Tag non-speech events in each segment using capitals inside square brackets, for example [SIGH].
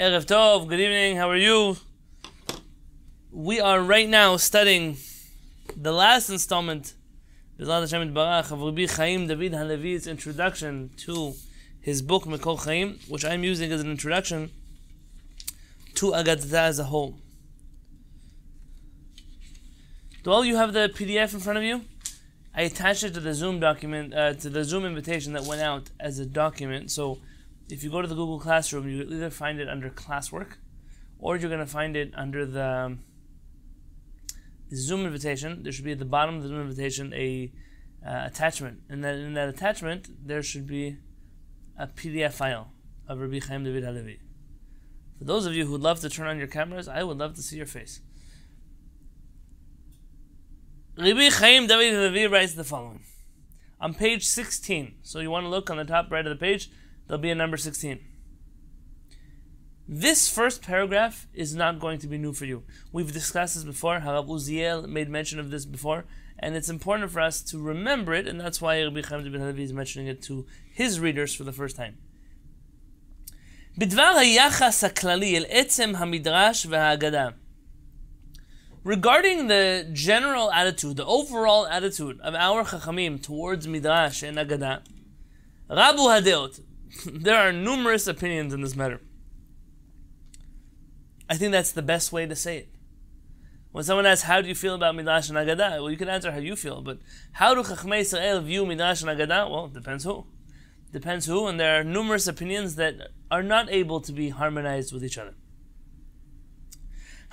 Erev Tov, good evening, how are you? We are right now studying the last installment of Rabbi Chaim David Halevi's introduction to his book Mekor Chaim, which I'm using as an introduction to Agadah as a whole. Do all you have the PDF in front of you? I attached it to the Zoom document, uh, to the Zoom invitation that went out as a document. So if you go to the Google Classroom, you either find it under classwork, or you're going to find it under the, um, Zoom invitation. There should be at the bottom of the Zoom invitation a uh, attachment, and then in that attachment there should be a PDF file of Rabbi Chaim David Halevi. For those of you who'd love to turn on your cameras, I would love to see your face. Rabbi Chaim David Halevi writes the following. On page 16, so you want to look on the top right of the page, there'll be a number 16. This first paragraph is not going to be new for you. We've discussed this before, how Uziel made mention of this before, and it's important for us to remember it, and that's why Rabbi Chaim David Halevi is mentioning it to his readers for the first time. בדבר היחס הכללי אל עצם המדרש וההגדה regarding the general attitude, the overall attitude of our Chachamim towards Midrash and Agada, Rabu Hadeot, [LAUGHS] there are numerous opinions in this matter. I think that's the best way to say it. When someone asks, how do you feel about Midrash and Agadah? Well, you can answer how you feel, but how do Chachmei Israel view Midrash and Agadah? Well, depends who. Depends who, and there are numerous opinions that are not able to be harmonized with each other.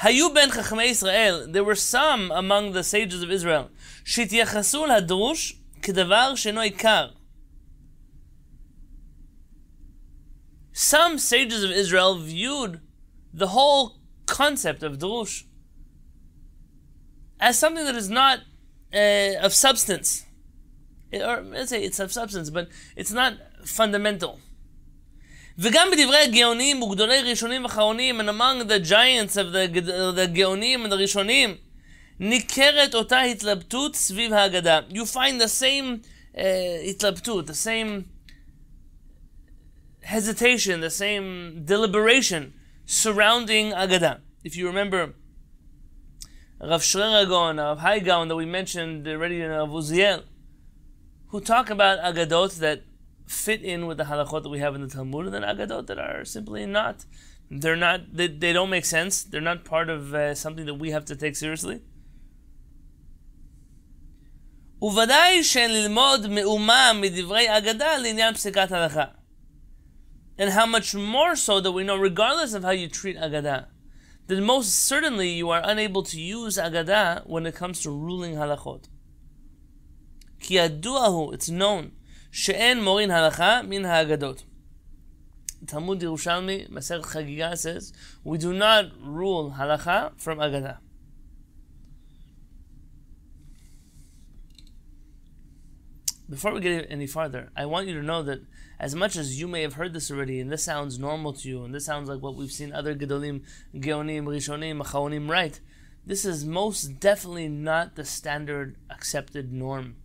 Hayu ben Chachmei Israel, there were some among the sages of Israel, Shityachasul hadrush kedavar sheno Some sages of Israel viewed the whole concept of drush as something that is not uh, of substance. It, or let's say it's of substance, but it's not fundamental. וגם בדברי הגאונים וגדולי ראשונים ואחרונים, and among the giants of the, the גאונים and the ראשונים, ניכרת אותה התלבטות סביב ההגדה. You find the same uh, התלבטות, the same hesitation, the same deliberation surrounding Agadah. If you remember, Rav Sherira Gaon, Rav Hai Gaon that we mentioned already in Rav Uziel, who talk about Agadot that fit in with the halachot that we have in the Talmud, and then Agadot that are simply not. They're not. They, they don't make sense. They're not part of uh, something that we have to take seriously. ובוודאי שאין ללמוד מאומה מדברי אגדה לעניין פסיקת הלכה. And how much more so that we know, regardless of how you treat Agadah, that most certainly you are unable to use Agadah when it comes to ruling halachot. Ki aduahu, it's known. She'en morin halacha min ha'agadot. Talmud Yerushalmi, Masech Chagigah says, we do not rule halacha from Agadah. Before we get any farther, I want you to know that as much as you may have heard this already, and this sounds normal to you, and this sounds like what we've seen other Gedolim, Geonim, Rishonim, Machaonim write, this is most definitely not the standard accepted norm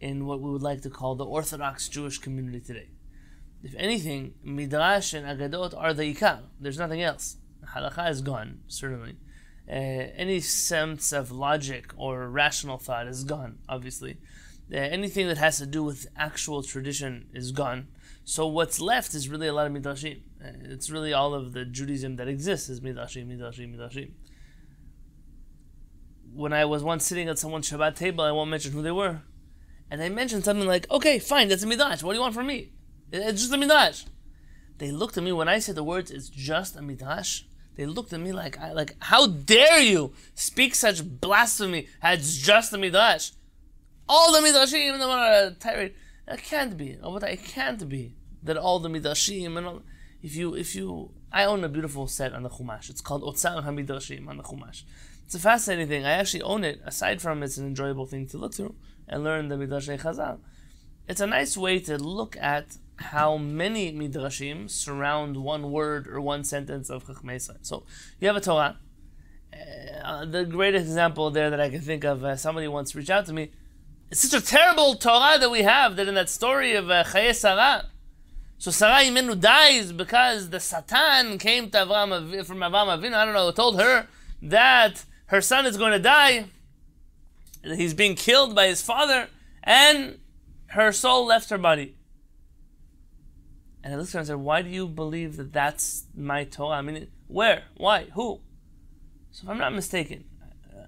in what we would like to call the Orthodox Jewish community today. If anything, Midrash and Agadot are the Ikar. There's nothing else. Halakha is gone, certainly. Uh, any sense of logic or rational thought is gone, obviously. Uh, anything that has to do with actual tradition is gone. So what's left is really a lot of Midrashim. Uh, it's really all of the Judaism that exists is Midrashim, Midrashim, Midrashim. When I was once sitting at someone's Shabbat table, I won't mention who they were, and I mentioned something like, okay, fine, that's a midrash. What do you want from me? It's just a midrash. They looked at me when I said the words, it's just a midrash. They looked at me like, I, like, how dare you speak such blasphemy? It's just a midrash. All the midrashim, even the one tirade. It can't be. Oh, it can't be that all the midrashim and all. If you, if you, I own a beautiful set on the Chumash. It's called Otzar HaMidrashim on the Chumash. It's a fascinating thing. I actually own it. Aside from it's an enjoyable thing to look through and learn the Midrashay Chazal. It's a nice way to look at how many Midrashim surround one word or one sentence of Chachmei So you have a Torah. Uh, the greatest example there that I can think of, uh, somebody once reached out to me. It's such a terrible Torah that we have that in that story of uh, Chaye Sarah, So Sarah Imenu dies because the Satan came to Avraham from Avraham Avinu, I don't know, told her that her son is going to die, he's being killed by his father, and her soul left her body. And I looked and said, Why do you believe that that's my Torah? I mean, where? Why? Who? So if I'm not mistaken,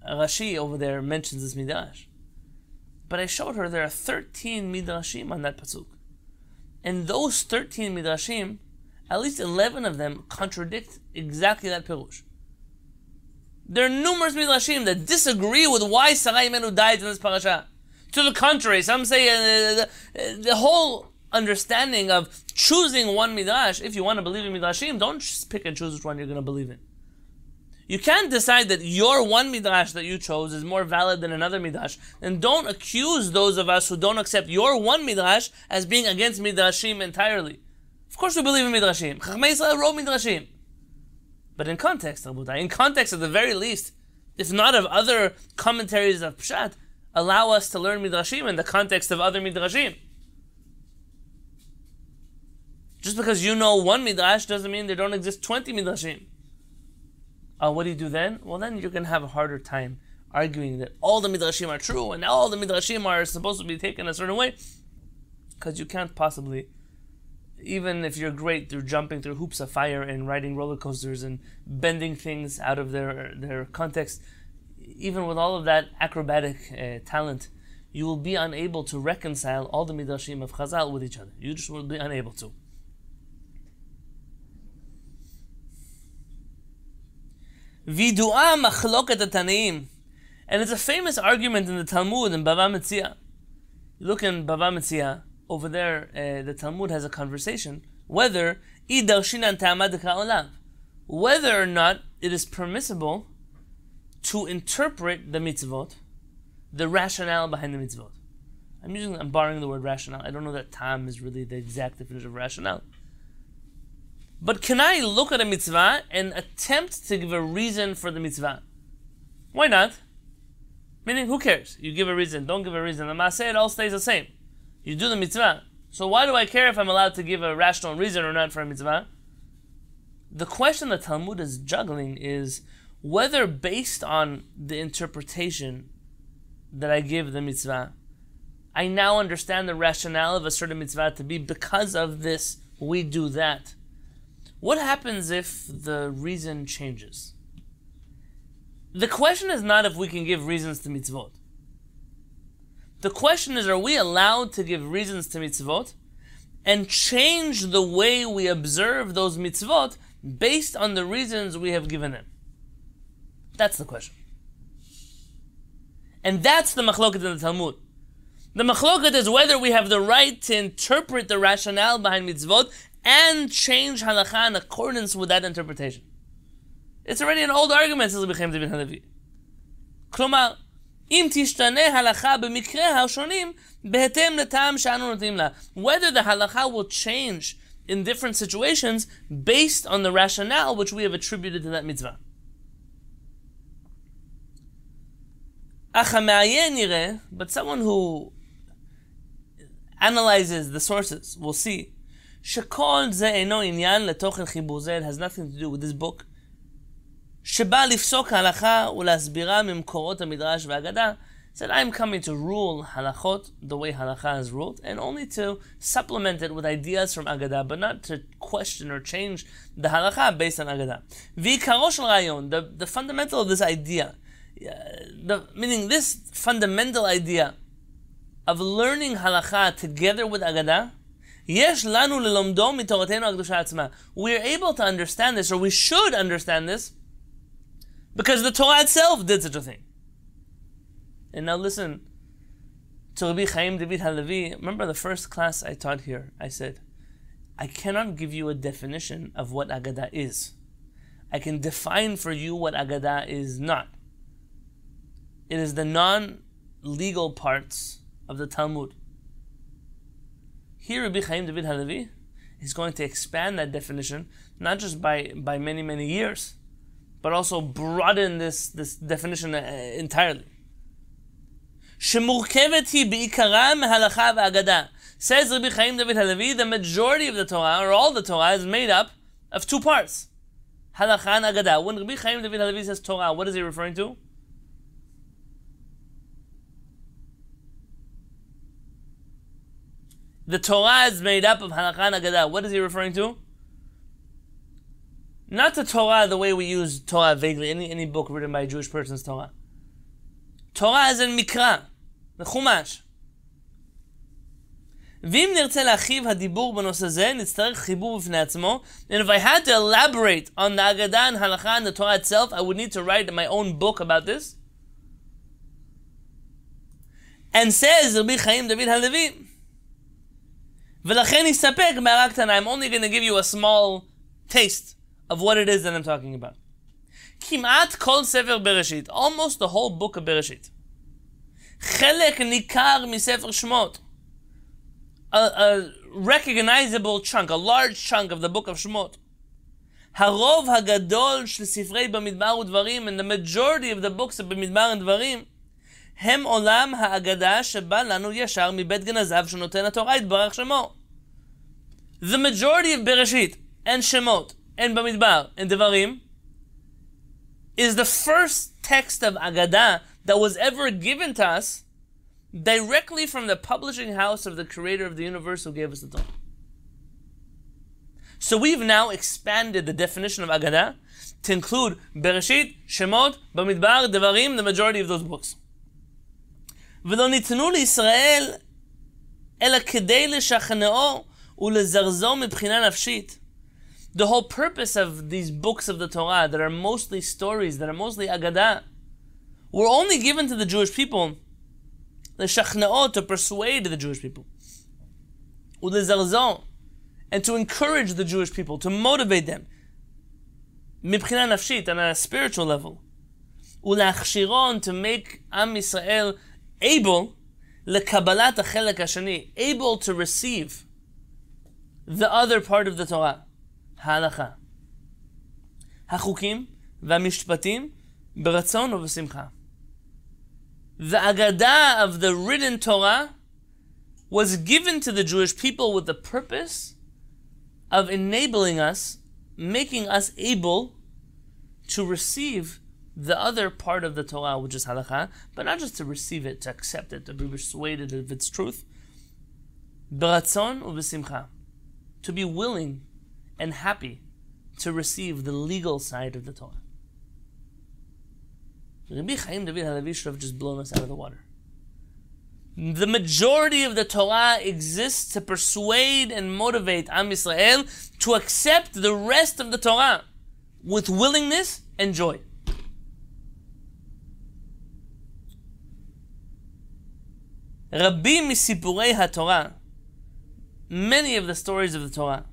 Rashi over there mentions this Midrash. But I showed her there are 13 Midrashim on that Pasuk. And those 13 Midrashim, at least 11 of them contradict exactly that Pirush. There are numerous Midrashim that disagree with why Sarah Imenu died in this parasha. To the contrary, some say uh, the, the, whole understanding of choosing one Midrash, if you want to believe in Midrashim, don't pick and choose which one you're going to believe in. You can't decide that your one midrash that you chose is more valid than another midrash. And don't accuse those of us who don't accept your one midrash as being against midrashim entirely. Of course we believe in midrashim. Chachmei Israel wrote midrashim. But in context, in context at the very least, if not of other commentaries of Pshat, allow us to learn midrashim in the context of other midrashim. Just because you know one midrash doesn't mean there don't exist 20 midrashim. Uh, what do you do then? Well, then you're going to have a harder time arguing that all the midrashim are true and all the midrashim are supposed to be taken a certain way, because you can't possibly, even if you're great through jumping through hoops of fire and riding roller coasters and bending things out of their their context, even with all of that acrobatic uh, talent, you will be unable to reconcile all the midrashim of Chazal with each other. You just will be unable to. Vidua machloket Tanaim. And it's a famous argument in the Talmud in Bava Metzia. You look in Bava Metzia, over there, uh, the Talmud has a conversation whether whether or not it is permissible to interpret the mitzvot, the rationale behind the mitzvot. I'm using, I'm borrowing the word rationale. I don't know that tam is really the exact definition of rationale. But can I look at a mitzvah and attempt to give a reason for the mitzvah? Why not? Meaning, who cares? You give a reason, don't give a reason. The maaseh, it all stays the same. You do the mitzvah. So why do I care if I'm allowed to give a rational reason or not for a mitzvah? The question the Talmud is juggling is whether based on the interpretation that I give the mitzvah, I now understand the rationale of a certain mitzvah to be because of this, we do that. What happens if the reason changes? The question is not if we can give reasons to mitzvot. The question is, are we allowed to give reasons to mitzvot and change the way we observe those mitzvot based on the reasons we have given them? That's the question. And that's the machloket in the Talmud. The machloket is whether we have the right to interpret the rationale behind mitzvot and change halacha in accordance with that interpretation. It's already an old argument since it became David Halevi. כלומר, אם תשתנה הלכה במקרה השונים, בהתאם לטעם שאנו נותנים לה. Whether the halacha will change in different situations based on the rationale which we have attributed to that mitzvah. אך המעיין יראה, but someone who analyzes the sources will see שכל זה אינו עניין לתוכן חיבור זה, it has nothing to do with this book, שבא לפסוק הלכה ולהסבירה ממקורות המדרש והאגדה, said, I'm coming to rule halachot the way halacha is ruled, and only to supplement it with ideas from Agada, but not to question or change the halacha based on Agada. V'ikaro shel rayon, the, the fundamental of this idea, uh, the, meaning this fundamental idea of learning halacha together with Agada, we are able to understand this, or we should understand this, because the Torah itself did such a thing. And now listen to Rabbi Chaim David Halevi. Remember the first class I taught here? I said, I cannot give you a definition of what Agada is. I can define for you what Agada is not. It is the non legal parts of the Talmud. Here, Rabbi Chaim David Halevi is going to expand that definition, not just by, by many, many years, but also broaden this, this definition uh, entirely. Says Rabbi Chaim David Halevi, the majority of the Torah, or all the Torah, is made up of two parts. Halacha and Agadah. When Rabbi Chaim David Halevi says Torah, what is he referring to? the Torah is made up of halakha and agadah. What is he referring to? Not the Torah the way we use Torah vaguely, any, any book written by a Jewish person's Torah. Torah is in Mikra, the Chumash. And if I had to elaborate on the Agadah and Halakha and the Torah itself, I would need to write my own book about this. And says Rabbi Chaim David Halevi, ולכן נסתפק בהערה קטנה. I'm only going to give you a small taste of what it is that I'm talking about. כמעט כל ספר בראשית, almost the whole book of בראשית. חלק ניכר מספר שמות. A, a recognizable chunk, a large chunk of the book of Shemot. הרוב הגדול של ספרי במדבר ודברים, and the majority of the books במדבר ודברים, הם עולם האגדה שבא לנו ישר מבית גנזיו שנותן התורה יתברך שמו. The majority of בראשית and שמות and במדבר and דברים is the first text of Agadah that was ever given to us directly from the publishing house of the creator of the universe who gave us the Torah. So we've now expanded the definition of Agadah to include Bereshit, Shemot, Bamidbar, Devarim, the majority of those books. ולא ניתנו לישראל אלא כדי לשכנעו ולזרזו מבחינה נפשית. The whole purpose of these books of the Torah that are mostly stories, that are mostly Agadah, were only given to the Jewish people לשכנעו, to persuade the Jewish people. ולזרזו, and to encourage the Jewish people, to motivate them. מבחינה נפשית, on a spiritual level. ולהכשירון, to make עם ישראל able לקבלת החלק השני, able to receive the other part of the Torah, ההלכה. החוקים והמשפטים ברצון ובשמחה. The Agadah of the written Torah was given to the Jewish people with the purpose of enabling us, making us able to receive the other part of the Torah, which is halacha, but not just to receive it, to accept it, to be persuaded of its truth. Beratzon uvesimcha, to be willing and happy to receive the legal side of the Torah. Rabbi Chaim David Halevi should have just blown us out of the water. The majority of the Torah exists to persuade and motivate Am Yisrael to accept the rest of the Torah with willingness and joy. רבים מסיפורי התורה, many of the stories of the Torah,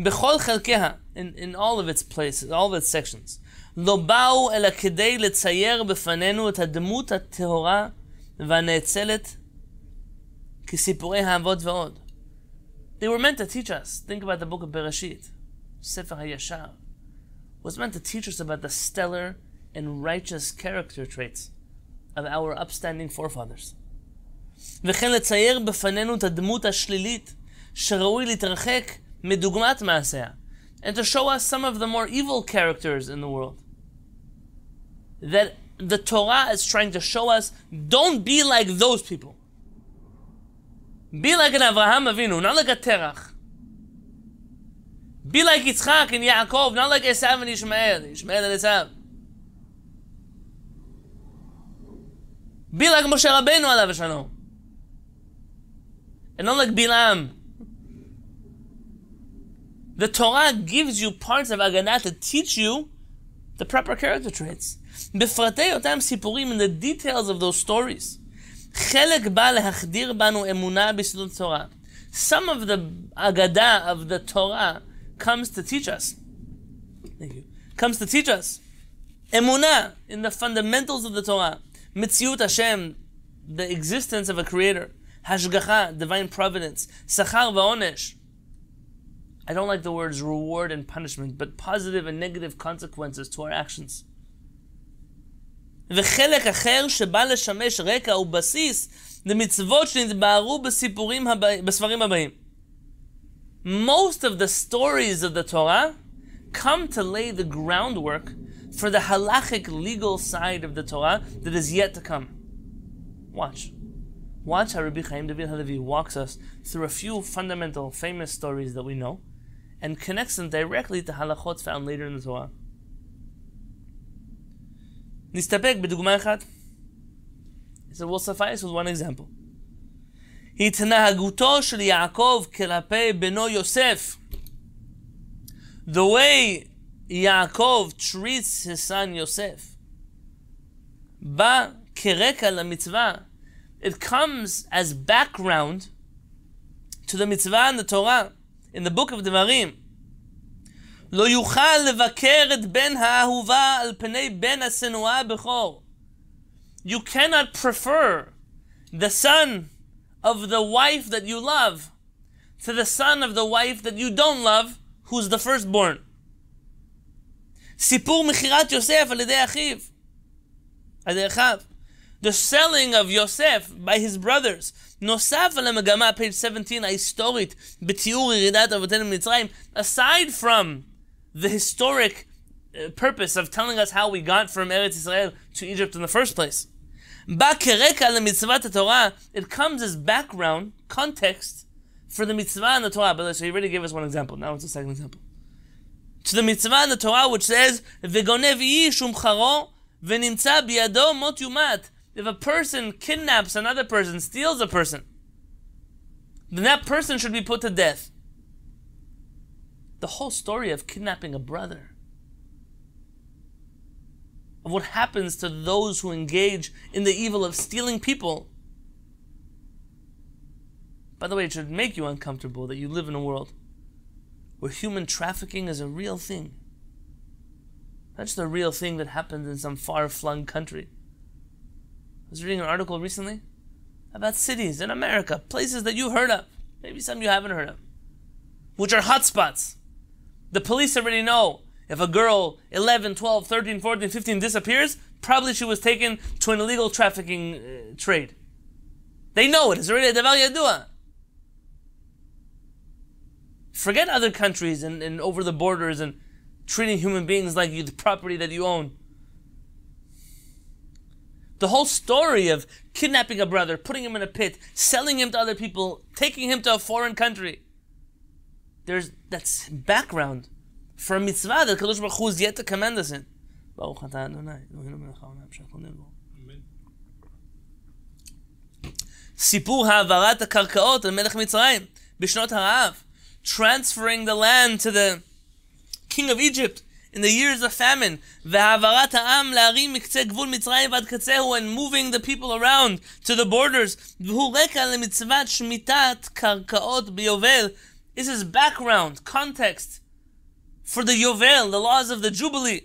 בכל חלקיה, in, in all of its places, all of its sections, לא באו אלא כדי לצייר בפנינו את הדמות הטהורה והנאצלת כסיפורי האבות ועוד. They were meant to teach us. Think about the book of Bereshit, Sefer HaYashar. was meant to teach us about the stellar and righteous character traits of our upstanding forefathers. וכן לצייר בפנינו את הדמות השלילית שראוי להתרחק מדוגמת מעשיה, and to show us some of the more evil characters in the world. That the Torah is trying to show us, don't be like those people. Be like an Avraham Avinu, not like a Terach. Be like Yitzchak and Yaakov, not like Esav and Ishmael, Ishmael and Esav. Be like Moshe Rabbeinu, alav shalom. And not like Bilam. The Torah gives you parts of Agadah to teach you the proper character traits. בפרטי אותם סיפורים, in the details of those stories. חלק בא להחדיר בנו אמונה ביסודות התורה. Some of the Agadah of the Torah comes to teach us. Thank you. Comes to teach us. Emunah in the fundamentals of the Torah. Mitziut Hashem, the existence of a creator. Hashgacha, divine providence. Sachar va'onesh. I don't like the words reward and punishment, but positive and negative consequences to our actions. וחלק אחר שבא לשמש רקע ובסיס למצוות שנתבהרו בסיפורים הבאים, בספרים הבאים. Most of the stories of the Torah come to lay the groundwork for the halachic legal side of the Torah that is yet to come. Watch. Watch how Rabbi Chaim David Halevi walks us through a few fundamental, famous stories that we know and connects them directly to halachot found later in the Torah. נסתפק בדוגמה אחת. So we'll suffice with one example. התנהגותו של יעקב כלפי בנו יוסף. The way Yaakov treats his son Yosef. בא כרקע למצווה. It comes as background to the mitzvah and the Torah in the book of Devarim. לא יוכל לבקר את בן האהובה על פני בן השנואה הבכור. You cannot prefer the son of the wife that you love to the son of the wife that you don't love, who's the firstborn. סיפור מכירת יוסף על ידי אחיו. על ידי אחיו. The selling of Yosef by his brothers. נוסף על המגמה, page 17, ההיסטורית, בתיאור ירידת אבותינו ממצרים, aside from the historic uh, purpose of telling us how we got from Eretz Israel to Egypt in the first place. בא כרקע למצוות התורה, it comes as background, context, for the mitzvah and the Torah. But so he already gave us one example. Now it's a second example. To the mitzvah and the Torah which says, וגונב איש ומחרו ונמצא בידו מות יומת. If a person kidnaps another person, steals a person, then that person should be put to death. The whole story of kidnapping a brother, of what happens to those who engage in the evil of stealing people. By the way, it should make you uncomfortable that you live in a world where human trafficking is a real thing. That's the real thing that happens in some far flung country. I was reading an article recently about cities in America, places that you heard of, maybe some you haven't heard of, which are hotspots. The police already know if a girl 11, 12, 13, 14, 15 disappears, probably she was taken to an illegal trafficking uh, trade. They know it. It's already a devar yadua. Forget other countries and, and over the borders and treating human beings like the property that you own The whole story of kidnapping a brother, putting him in a pit, selling him to other people, taking him to a foreign country. There's that's background for a mitzvah that Kadosh Baruch Hu is yet to command us in. Baruch atah Adonai, Eloheinu melech haolam, shachonenu. סיפור העברת הקרקעות על מלך מצרים בשנות הרעב. Transferring the land to the king of Egypt in the years of famine. והעברת העם לערים מקצה גבול מצרים ועד קצהו and moving the people around to the borders. והוא רקע למצוות שמיטת קרקעות ביובל. This is background, context for the Yovel, the laws of the Jubilee.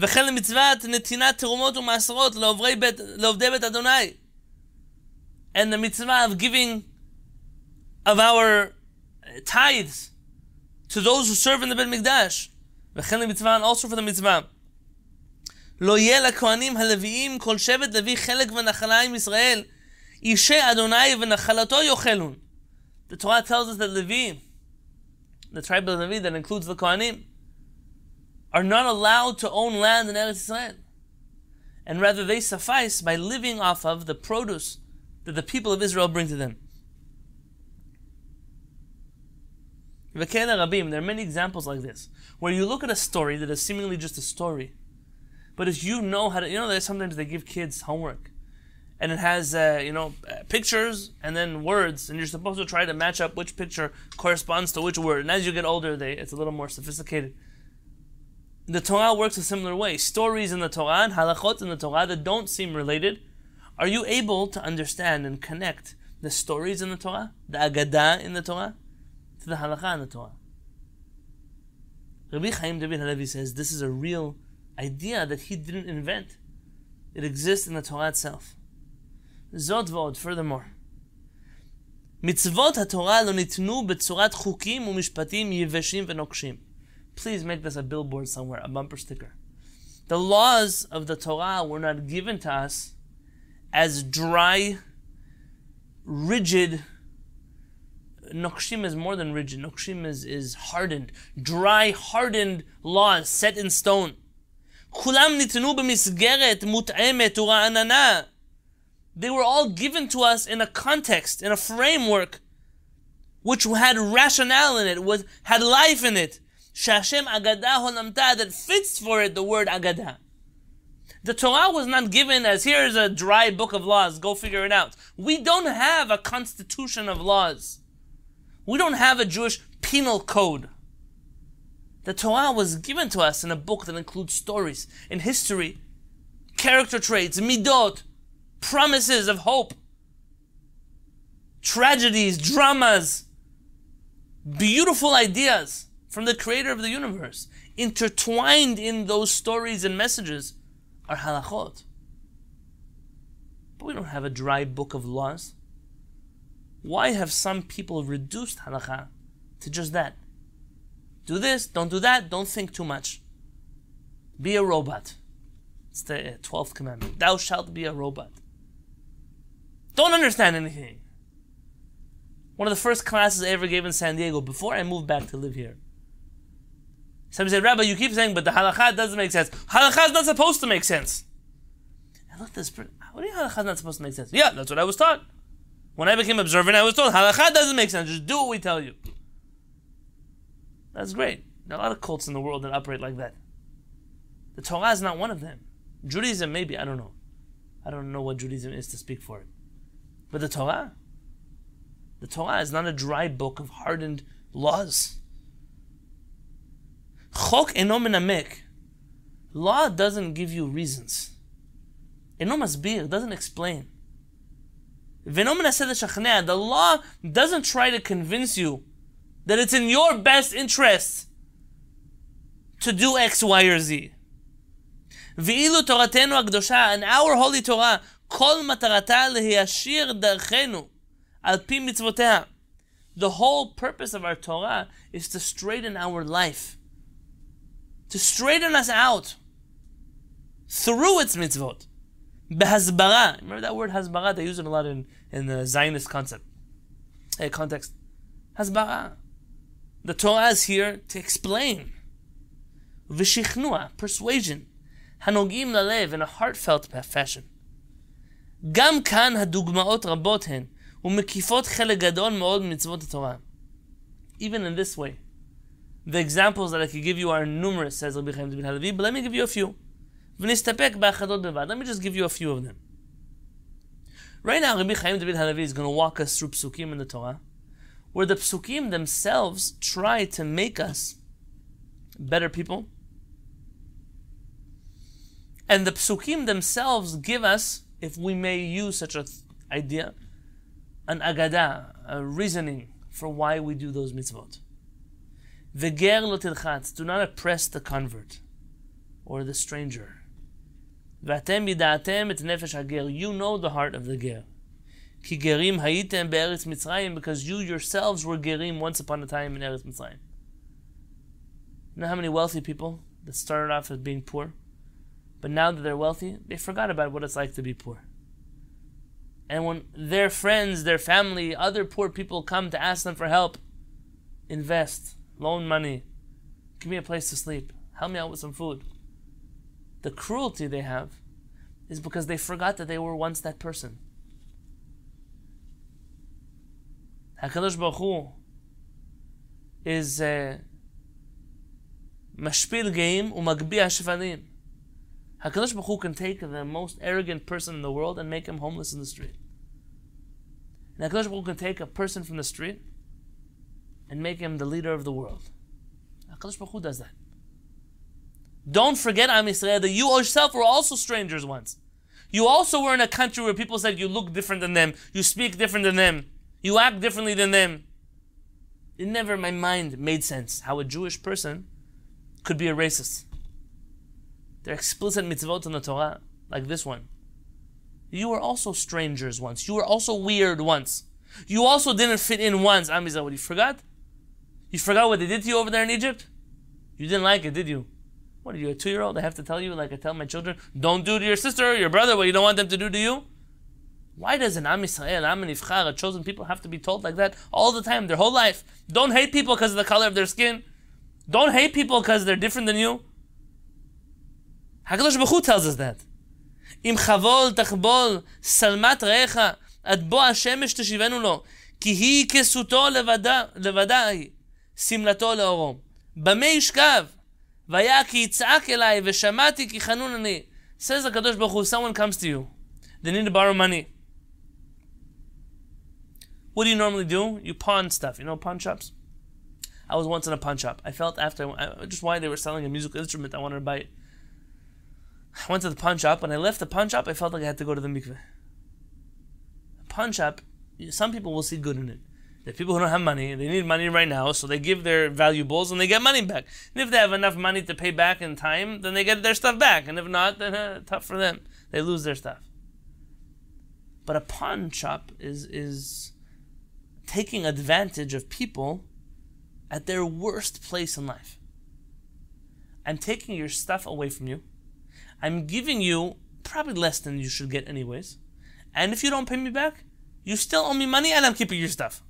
וכן למצוות נתינת תרומות ומעשרות לעובדי בית אדוני. And the mitzvah of giving of our tithes to those who serve in the Beit Mikdash. וכן למצווה, and also for the mitzvah. לא יהיה לכהנים הלוויים כל שבט לוי חלק ונחלה עם ישראל. אישי אדוני ונחלתו יאכלון. The Torah tells us that Levi, the tribe of Levi that includes the Kohanim, are not allowed to own land in Eretz Israel. And rather they suffice by living off of the produce that the people of Israel bring to them. There are many examples like this, where you look at a story that is seemingly just a story, but as you know how to, you know, there's sometimes they give kids homework, and it has, uh, you know, uh, pictures and then words, and you're supposed to try to match up which picture corresponds to which word. And as you get older, they, it's a little more sophisticated. The Torah works a similar way. Stories in the Torah and halachot in the Torah that don't seem related, are you able to understand and connect the stories in the Torah, the Agadah in the Torah, to the halakha in the Torah? Rabbi Chaim David Halevi says this is a real idea that he didn't invent. It exists in the Torah itself. Zot vod, furthermore. Mitzvot HaTorah lo nitnu be'tzurat chukim umishpatim yiveshim venokshim. Please make this a billboard somewhere, a bumper sticker. The laws of the Torah were not given to us as dry, rigid Nokshim is more than rigid. Nokshim is, is hardened, dry, hardened laws set in stone. They were all given to us in a context, in a framework, which had rationale in it, was had life in it. Shashem Agadah that fits for it the word Agadah. The Torah was not given as here is a dry book of laws, go figure it out. We don't have a constitution of laws. We don't have a Jewish penal code. The Torah was given to us in a book that includes stories in history, character traits, midot, promises of hope, tragedies, dramas, beautiful ideas from the creator of the universe. Intertwined in those stories and messages are halachot. But we don't have a dry book of laws. Why have some people reduced halacha to just that? Do this, don't do that, don't think too much. Be a robot. It's the uh, 12th commandment. Thou shalt be a robot. Don't understand anything. One of the first classes I ever gave in San Diego before I moved back to live here. Somebody said, Rabbi, you keep saying, but the halakha doesn't make sense. Halakha is not supposed to make sense. I at this person, what do you halakha not supposed to make sense? Yeah, that's what I was taught. When I became observant, I was told, halacha doesn't make sense. Just do what we tell you. That's great. There are a lot of cults in the world that operate like that. The Torah is not one of them. Judaism, maybe, I don't know. I don't know what Judaism is to speak for it. But the Torah, the Torah is not a dry book of hardened laws. Chok eno menamek. Law doesn't give you reasons. Eno masbir doesn't explain. The law doesn't try to convince you that it's in your best interest to do X, Y, or Z. ואילו תורתנו הקדושה, and our holy Torah, כל מטרתה להישיר דרכנו על פי מצוותיה. The whole purpose of our Torah is to straighten our life, to straighten us out through its mitzvot. Behazbara. Remember that word hasbara? They use it a lot in, in the Zionist concept uh, context. Hasbara. The Torah is here to explain. Vishichnuah, persuasion. hanogim ללב in a heartfelt fashion. Even in this way, the examples that I could give you are numerous, says Rabbi Chaim David Halevi, but let me give you a few. Let me just give you a few of them. Right now, Rabbi Chaim David Halevi is going to walk us through psukim in the Torah, where the psukim themselves try to make us better people, and the psukim themselves give us, if we may use such an idea, an agada, a reasoning for why we do those mitzvot. Veger lo do not oppress the convert or the stranger. Vatem yida'atem et nefesh hager, you know the heart of the ger. Ki gerim hayitem be'eretz Mitzrayim, because you yourselves were gerim once upon a time in Eretz Mitzrayim. You know how many wealthy people that started off as being poor? But now that they're wealthy, they forgot about what it's like to be poor. And when their friends, their family, other poor people come to ask them for help, invest, loan money, give me a place to sleep, help me out with some food. The cruelty they have is because they forgot that they were once that person. HaKadosh Baruch Hu is uh, mashpil geim umagbi shvanim. HaKadosh Baruch Hu can take the most arrogant person in the world and make him homeless in the street. And HaKadosh Baruch Hu can take a person from the street and make him the leader of the world. HaKadosh Baruch Hu does that. Don't forget, Am Yisrael, that you yourself were also strangers once. You also were in a country where people said you look different than them, you speak different than them, you act differently than them. It never in my mind made sense how a Jewish person could be a racist. There are explicit mitzvot in the Torah, like this one. You were also strangers once. You were also weird once. You also didn't fit in once. Amizah, what you forgot? You forgot what they did to you over there in Egypt? You didn't like it, did you? What are you, a two year old? I have to tell you, like I tell my children, don't do to your sister or your brother what you don't want them to do to you? Why does an Am Yisrael, Am Nifchar, a chosen people, have to be told like that all the time, their whole life? Don't hate people because of the color of their skin. Don't hate people because they're different than you. HaKadosh Baruch Hu tells us that. Im chavol tachbol salmat recha ad bo השמש תשיבנו לו כי היא כסותו לבדה היא שמלתו לאורו. במה ישכב? והיה כי יצעק אליי ושמעתי כי חנון אני. Says the Kadosh Baruch Hu, someone comes to you. They need to borrow money. What do you normally do? You pawn stuff. You know pawn shops? I was once in a pawn shop. I felt after, just why they were selling a musical instrument, I wanted to buy it. I went to the pawn shop. When I left the pawn shop, I felt like I had to go to the mikveh. A pawn shop, some people will see good in it. The people who don't have money, they need money right now, so they give their valuables and they get money back. And if they have enough money to pay back in time, then they get their stuff back. And if not, then uh, tough for them. They lose their stuff. But a pawn shop is is taking advantage of people at their worst place in life. I'm taking your stuff away from you. I'm giving you probably less than you should get anyways. And if you don't pay me back, you still owe me money and I'm keeping your stuff.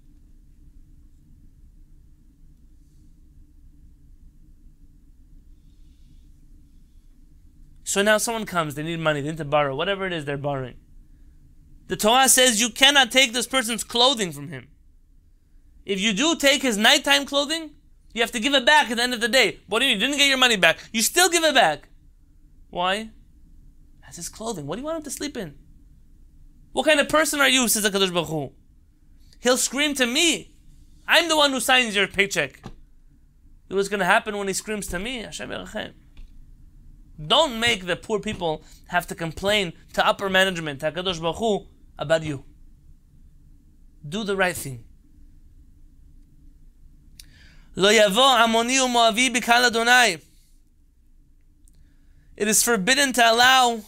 So now someone comes, they need money, they need to borrow, whatever it is they're borrowing. The Torah says you cannot take this person's clothing from him. If you do take his nighttime clothing, you have to give it back at the end of the day. What do you, you didn't get your money back? You still give it back. Why? That's his clothing. What do you want him to sleep in? What kind of person are you? Says the Kadosh Baruch Hu. He'll scream to me. I'm the one who signs your paycheck. What's going to happen when he screams to me? Hashem Don't make the poor people have to complain to upper management, to Kadosh Baruch Hu, about you. Do the right thing. Lo yavo amoni u'moavi b'kal Adonai. It is forbidden to allow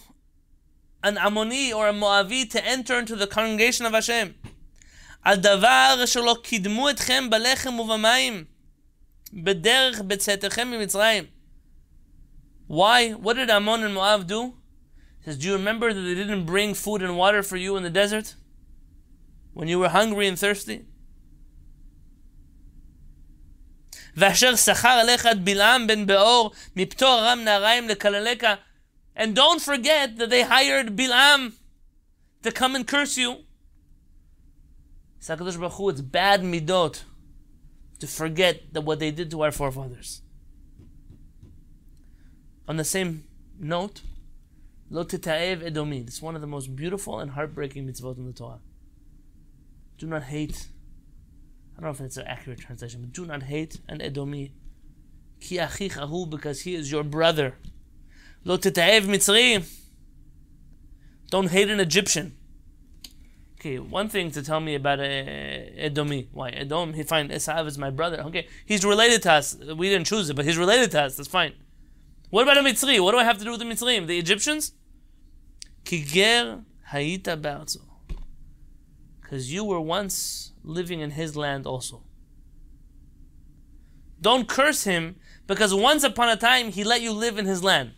an Ammoni or a Moavi to enter into the congregation of Hashem. על דבר שלא קידמו אתכם בלחם ובמים, בדרך בצאתכם ממצרים. Why? What did Ammon and Moab do? He says, Do you remember that they didn't bring food and water for you in the desert? When you were hungry and thirsty? And don't forget that they hired Bilam to come and curse you. It's bad midot to forget that what they did to our forefathers. On the same note, Lo titaev edomi. It's one of the most beautiful and heartbreaking mitzvot in the Torah. Do not hate. I don't know if it's an accurate translation, but do not hate an edomi. Ki achichahu, because he is your brother. Lo tetaev Mitzri. Don't hate an Egyptian. Okay, one thing to tell me about uh, Edomi. Why? Edom, he fine, Esav is my brother. Okay, he's related to us. We didn't choose it, but he's related to us. That's fine. What about a Mitzri? What do I have to do with the Mitzrayim? The Egyptians? Kiger hayita be'arzo. Because you were once living in his land also. Don't curse him because once upon a time he let you live in his land.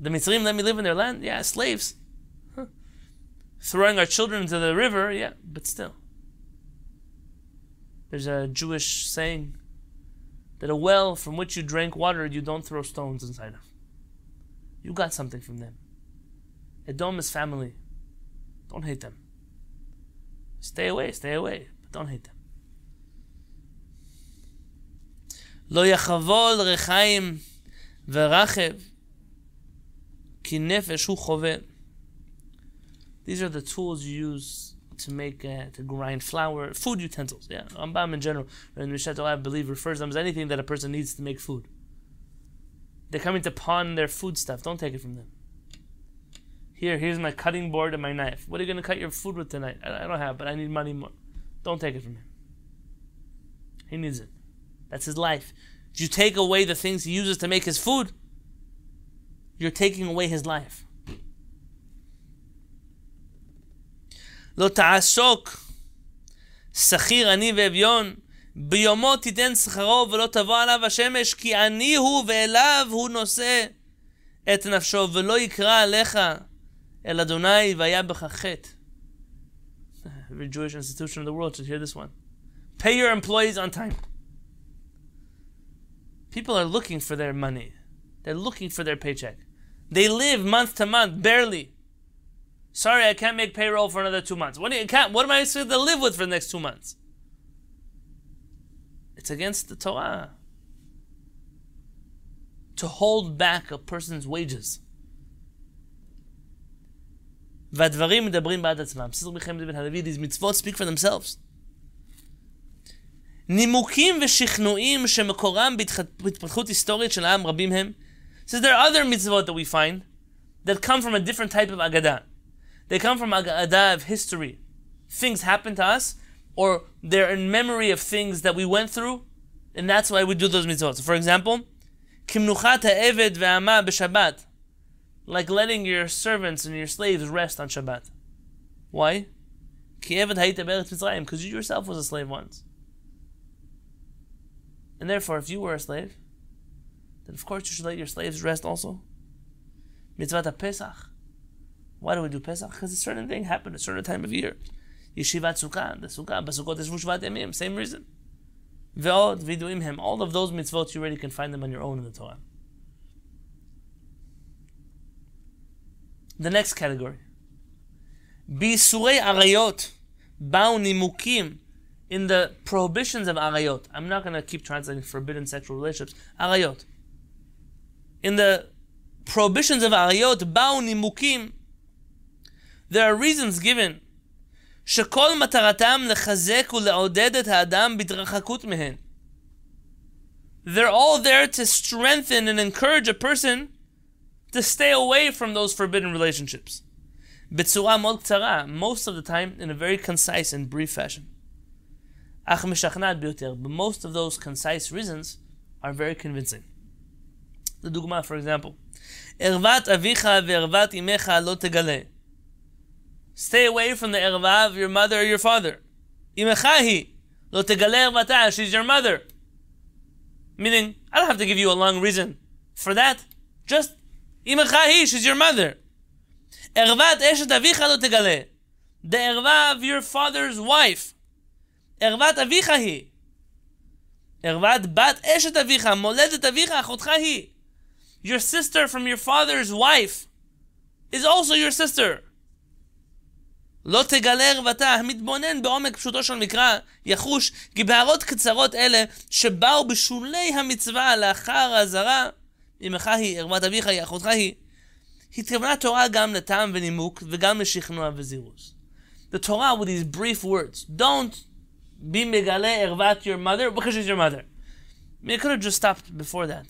The Mitzrayim let me live in their land? Yeah, slaves. Throwing our children into the river? Yeah, but still. There's a Jewish saying that a well from which you drank water, you don't throw stones inside of. You got something from them. Edom is family. Don't hate them. Stay away, stay away, but don't hate them. לא יחבול רחיים ורחב Ki nefesh hu These are the tools you use to make uh, to grind flour, food utensils. Yeah, Rambam in general, and Mishat I believe refers to them as anything that a person needs to make food. They're coming to pawn their food stuff. Don't take it from them. Here, here's my cutting board and my knife. What are you going to cut your food with tonight? I, don't have, but I need money more. Don't take it from him. He needs it. That's his life. You take away the things he uses to make his food? you're taking away his life. לא תעסוק שכיר עני ואביון ביומו תיתן שכרו ולא תבוא עליו השמש כי עני הוא ואליו הוא נושא את נפשו ולא יקרא עליך אל אדוני והיה בך חטא Every Jewish institution in the world should hear this one. Pay your employees on time. People are looking for their money. They're looking for their paycheck. They live month to month, barely. Sorry, I can't make payroll for another two months. What, do you, can't, what am I supposed to live with for the next two months? It's against the Torah to hold back a person's wages. והדברים מדברים בעד עצמם. בסדר מלחמת בן הלוי, these mitzvot speak for themselves. נימוקים ושכנועים שמקורם בהתפתחות היסטורית של העם רבים הם. So there are other mitzvot that we find that come from a different type of agada. They come from agada of history. Things happen to us, or they're in memory of things that we went through, and that's why we do those mitzvot. For example, kimnuchat ha'eved ve'ama b'shabbat like letting your servants and your slaves rest on Shabbat. Why? Because you yourself was a slave once. And therefore, if you were a slave, then of course you should let your slaves rest also. Mitzvah Pesach. Why do we do Pesach? Because a certain thing happened at a certain time of year. Yeshivat Sukkah, the Sukkah, Basukot Yeshvu Shvat same reason. Ve'od, Viduim Hem, all of those mitzvot you already can find them on your own in the Torah. The next category. Bisurei arayot. Bao nimukim. In the prohibitions of arayot. I'm not going to keep translating forbidden sexual relationships. Arayot. In the prohibitions of arayot, bao nimukim. There are reasons given. שכל מטרתם לחזק ולעודד את האדם בהתרחקות מהן. They're all there to strengthen and encourage a person to stay away from those forbidden relationships. most of the time in a very concise and brief fashion. But most of those concise reasons are very convincing. The dugma, for example, Stay away from the erva of your mother or your father. Imechahi, lo tegaler she's your mother. Meaning, I don't have to give you a long reason for that. Just Imacha she's your mother. Ervat eshet avicha lo tegale. The erva of your father's wife. Ervat avicha hi. Ervat bat eshet avicha, moledet avicha, achotcha hi. Your sister from your father's wife is also your sister. לא תגלה ערוותה, המתבונן בעומק פשוטו של מקרא, יחוש כי בהערות קצרות אלה, שבאו בשולי המצווה לאחר האזהרה, אמך היא, ערוות אביך היא, אחותך היא. התכוונה תורה גם לטעם ונימוק וגם לשכנוע וזירוז. The Torah with these brief words. Don't be megale ervat your mother because she's your mother. I mean, it could have just stopped before that.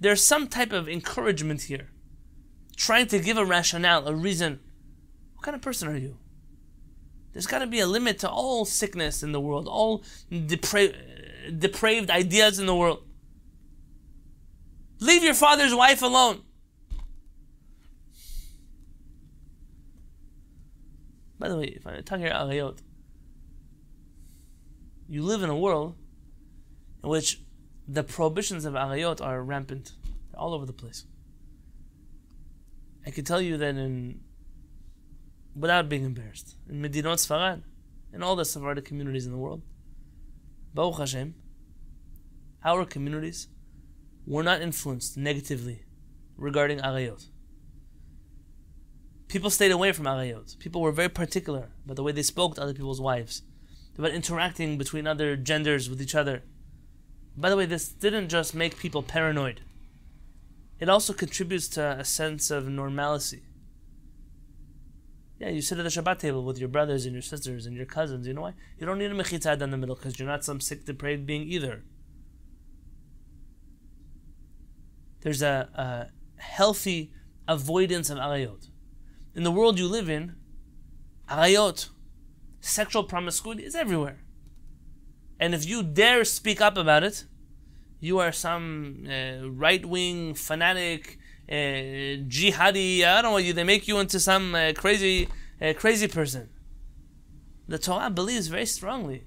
There's some type of encouragement here. Trying to give a rationale, a reason. Kind of person are you? There's got to be a limit to all sickness in the world, all depra- depraved ideas in the world. Leave your father's wife alone. By the way, if I'm talking about arayot, you live in a world in which the prohibitions of arayot are rampant, all over the place. I can tell you that in, without being embarrassed, in Medinot Sfarad, in all the Sephardic communities in the world, Baruch Hashem, our communities were not influenced negatively regarding arayot. People stayed away from arayot. People were very particular about the way they spoke to other people's wives, about interacting between other genders with each other. By the way, this didn't just make people paranoid. It also contributes to a sense of normalcy. Yeah, you sit at the Shabbat table with your brothers and your sisters and your cousins. You know why? You don't need a mechitzad in the middle because you're not some sick, depraved being either. there's a, a healthy avoidance of arayot. In the world you live in, arayot, sexual promiscuity is everywhere. And if you dare speak up about it, you are some uh, right wing fanatic, jihadi. I don't know you. They make you into some uh, crazy, uh, crazy person. The Torah believes very strongly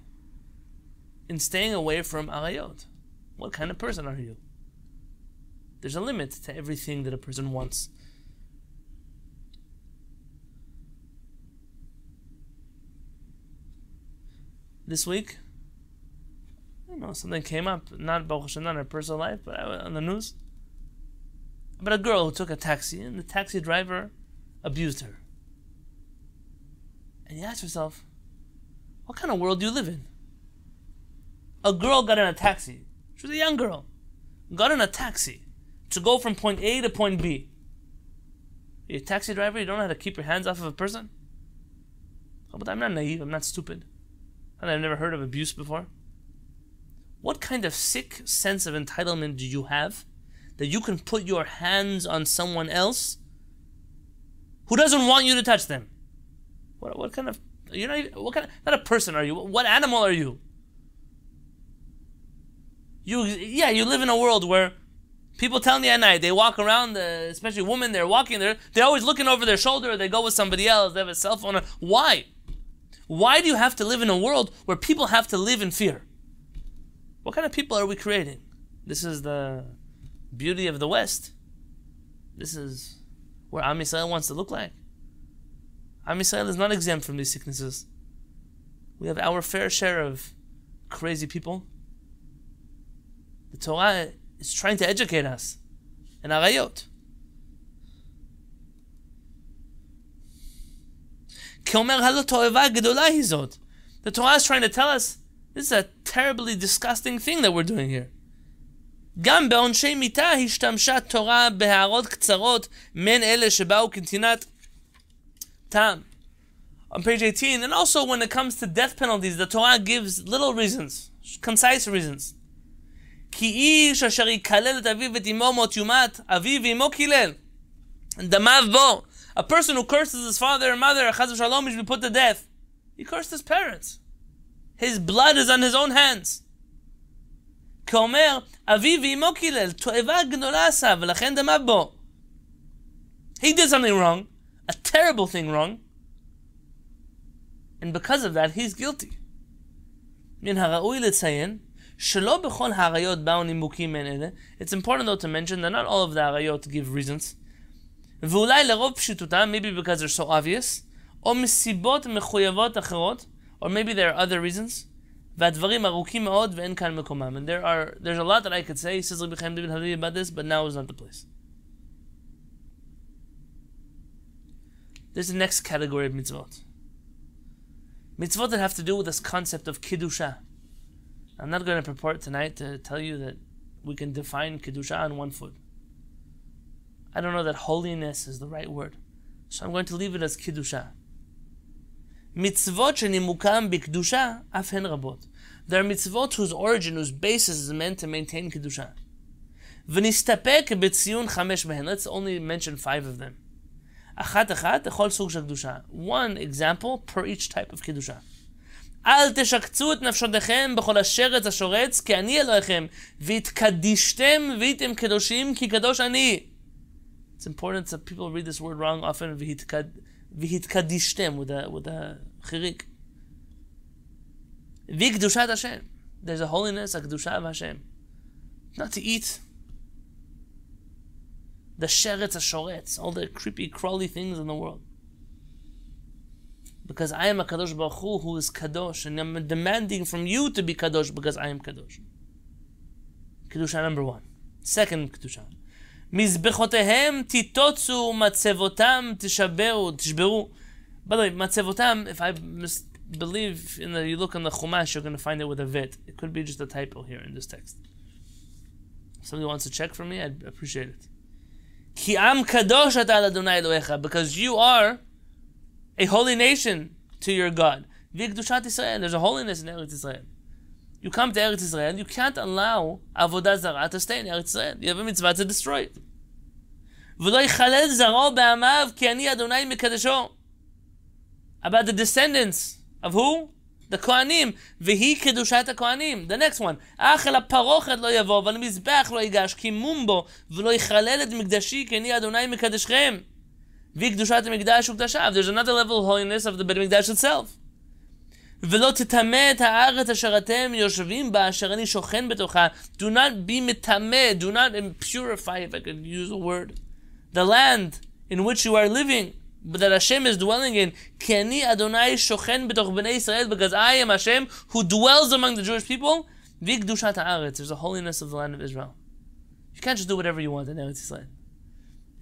in staying away from arayot. What kind of person are you? There's a limit to everything that a person wants. this week. You know, something came up, not not in her personal life, but on the news. About a girl who took a taxi, and the taxi driver abused her. And you ask yourself, what kind of world do you live in? A girl got in a taxi. She was a young girl. Got in a taxi to go from point A to point B. You're a taxi driver, you don't know how to keep your hands off of a person? Oh, but I'm not naive, I'm not stupid. And I've never heard of abuse before. What kind of sick sense of entitlement do you have that you can put your hands on someone else who doesn't want you to touch them? What, what kind of you're not even, what kind of not a person are you? What animal are you? You yeah, you live in a world where people tell me at night they walk around, uh, especially women. They're walking there. They're always looking over their shoulder. They go with somebody else. They have a cell phone. Why? Why do you have to live in a world where people have to live in fear? What kind of people are we creating? This is the beauty of the West. This is where Am Yisrael wants to look like. Am Yisrael is not exempt from these sicknesses. We have our fair share of crazy people. The Torah is trying to educate us. And arayot. The Torah is trying to tell us this is a terribly disgusting thing that we're doing here. גם בעונשי מיתה השתמשה תורה בהערות קצרות מן אלה שבאו כנתינת טעם. On page 18, and also when it comes to death penalties, the Torah gives little reasons, concise reasons. כי איש אשר יקלל את אביו ואת אמו מות יומת, אביו ואמו קילל. דמיו בו. A person who curses his father and mother, chaz v'shalom, should be put to death. He cursed his parents. His blood is on his own hands. כאומר, אביו ואמו קילל, תועבה גדולה עשה, ולכן דמיו בו. He did something wrong, a terrible thing wrong, and because of that he's guilty. מן הראוי לציין שלא בכל האריות באו נימוקים מעין אלה. It's important though to mention that not all of the האריות give reasons. ואולי לרוב פשיטותם, maybe because they're so obvious, או מסיבות מחויבות אחרות, or maybe there are other reasons. והדברים ארוכים מאוד ואין כאן מקומם. And there are, there's a lot that I could say, says Rabbi Chaim David Halevi about this, but now is not the place. There's the next category of mitzvot. Mitzvot that have to do with this concept of kiddusha. I'm not going to purport tonight to tell you that we can define Kedusha on one foot. I don't know that holiness is the right word. So I'm going to leave it as Kedusha. Mitzvot שנמוקם בקדושה אף הן רבות. There are mitzvot whose origin, whose basis is meant to maintain Kedusha. ונסתפק בציון חמש בהן. Let's only mention five of them. אחת אחת לכל סוג של קדושה. One example per each type of Kedusha. אל תשקצו את נפשותיכם בכל השרץ השורץ, כי אני אלוהיכם, והתקדישתם והייתם קדושים, כי קדוש אני. It's important that people read this word wrong often, והתקדישתם, with a, with a חיריק. וקדושת השם. There's a holiness, a קדושה והשם. Not to eat. The שרץ השורץ, all the creepy, crawly things in the world because I am a Kadosh Baruch Hu who is Kadosh, and I'm demanding from you to be Kadosh because I am Kadosh. Kedusha number one. Second Kedusha. מזבחותיהם תיטוצו, מצבותם תשברו, תשברו. By the way, מצבותם, if I mis- believe in the, you look on the Chumash, you're going to find it with a vet. It could be just a typo here in this text. If somebody wants to check for me, I'd appreciate it. כי עם קדוש אתה לאדוני אלוהיך, because you are a holy nation to your God. V'ikdushat Israel. There's a holiness in Eretz Israel. You come to Eretz Israel, you can't allow Avodah Zarah to stay in Eretz Israel. You have a mitzvah to destroy it. ולא יחלל זרעו בעמיו, כי אני אדוני מקדשו. About the descendants of who? The Kohanim. והיא קדושת הכהנים. The next one. אך אל הפרוכת לא יבוא, ולמזבח לא ייגש, כי מום בו, ולא יחלל את מקדשי, כי אני אדוני מקדשכם. There's another level of holiness of the Bet Mikdash itself. ולא תטמא את הארץ אשר אתם יושבים בה, אשר אני שוכן בתוכה. Do not be מטמא, do not impurify, if I could use a word. The land in which you are living, that Hashem is dwelling in. Ki Adonai shochen b'toch b'nei Israel, because I am Hashem who dwells among the Jewish people. V'ikdushat haaretz. There's a holiness of the land of Israel. You can't just do whatever you want in Eretz Israel.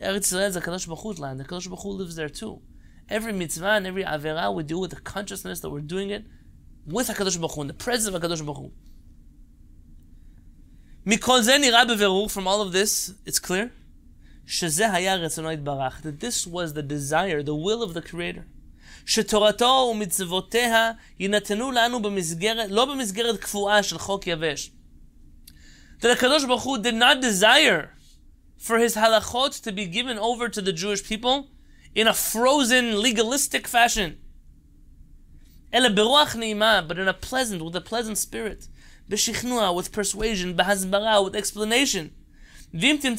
Eretz Israel is a Kadosh Baruch land. The Kadosh Baruch Hu lives there too. Every mitzvah and every avera we do with the consciousness that we're doing it with HaKadosh Baruch Hu, in the presence of HaKadosh Baruch Hu. From all of this, it's clear that this was the desire, the will of the Creator. שתורתו ומצוותיה יינתנו לנו במסגרת, לא במסגרת קפואה של חוק יבש. That HaKadosh Baruch Hu did not desire for his halachot to be given over to the Jewish people in a frozen, legalistic fashion. Beruach but in a pleasant, with a pleasant spirit. B'shichnua, with persuasion, b'hazbara, with explanation. V'nimukim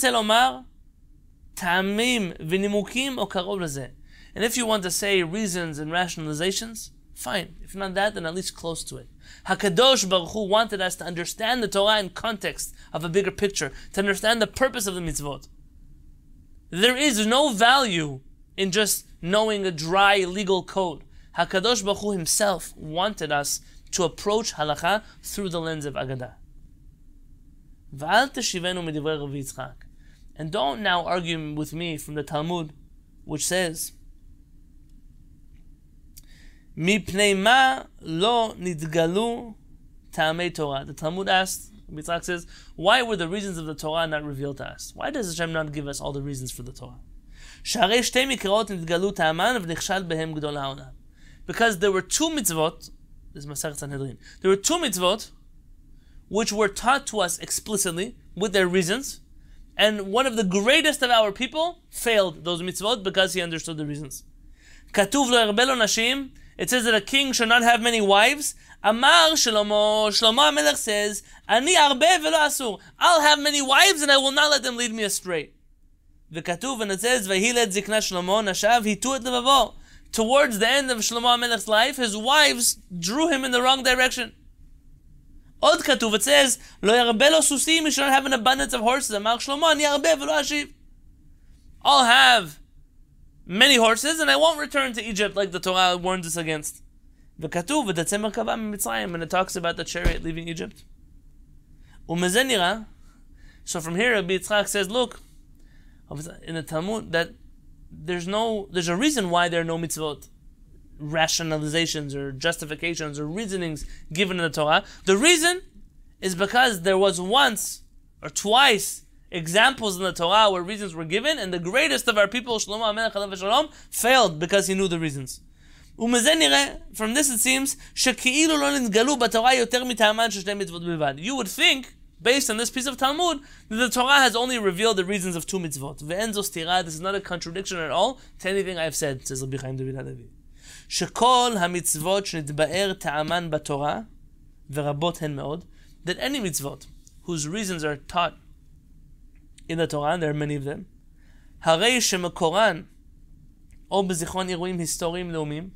o karov leze. And if you want to say reasons and rationalizations, fine. If not that, then at least close to it. Hakadosh Baruch Hu wanted us to understand the Torah in context of a bigger picture, to understand the purpose of the mitzvot. There is no value in just knowing a dry legal code. Hakadosh Baruch Hu himself wanted us to approach halacha through the lens of Agadah. And don't now argue with me from the Talmud, which says, ma lo nidgalu tamei Torah. The Talmud asked, Yitzchak says, why were the reasons of the Torah not revealed to us? Why does Hashem not give us all the reasons for the Torah? שהרי שתי מקראות נתגלו טעמן ונכשל בהם גדול העונה. Because there were two mitzvot, this is Masechet Sanhedrin, there were two mitzvot which were taught to us explicitly with their reasons, and one of the greatest of our people failed those mitzvot because he understood the reasons. כתוב לא ירבה לו נשים it says that a king should not have many wives. Amar Shlomo, Shlomo HaMelech says, Ani arbe velo asur. I'll have many wives and I will not let them lead me astray. וכתוב, and it says, Vahiled zikna Shlomo nashav hitu et levavo. Towards the end of Shlomo HaMelech's life, his wives drew him in the wrong direction. Od katuv, it says, Lo yarbe lo susim, he should not have an abundance of horses. Amar Shlomo, ani arbe velo ashiv. I'll have many horses, and I won't return to Egypt like the Torah warns us against. וכתוב, ודצמר קבע ממצרים, and it talks about the chariot leaving Egypt. ומזה so from here Rabbi Yitzchak says, look, in the Talmud, that there's no, there's a reason why there are no mitzvot, rationalizations or justifications or reasonings given in the Torah. The reason is because there was once or twice examples in the Torah where reasons were given, and the greatest of our people, Shlomo HaMelech Shalom, failed because he knew the reasons. From this it seems, You would think, based on this piece of Talmud, that the Torah has only revealed the reasons of two mitzvot. This is not a contradiction at all to anything I've said, says Rabbi Chaim David HaLevi. שכל המצוות שנתבאר טעמן בתורה, ורבות הן מאוד, that any mitzvot whose reasons are taught in the Torah, there are many of them. הרי שמקורן, או בזיכרון אירועים היסטוריים לאומיים,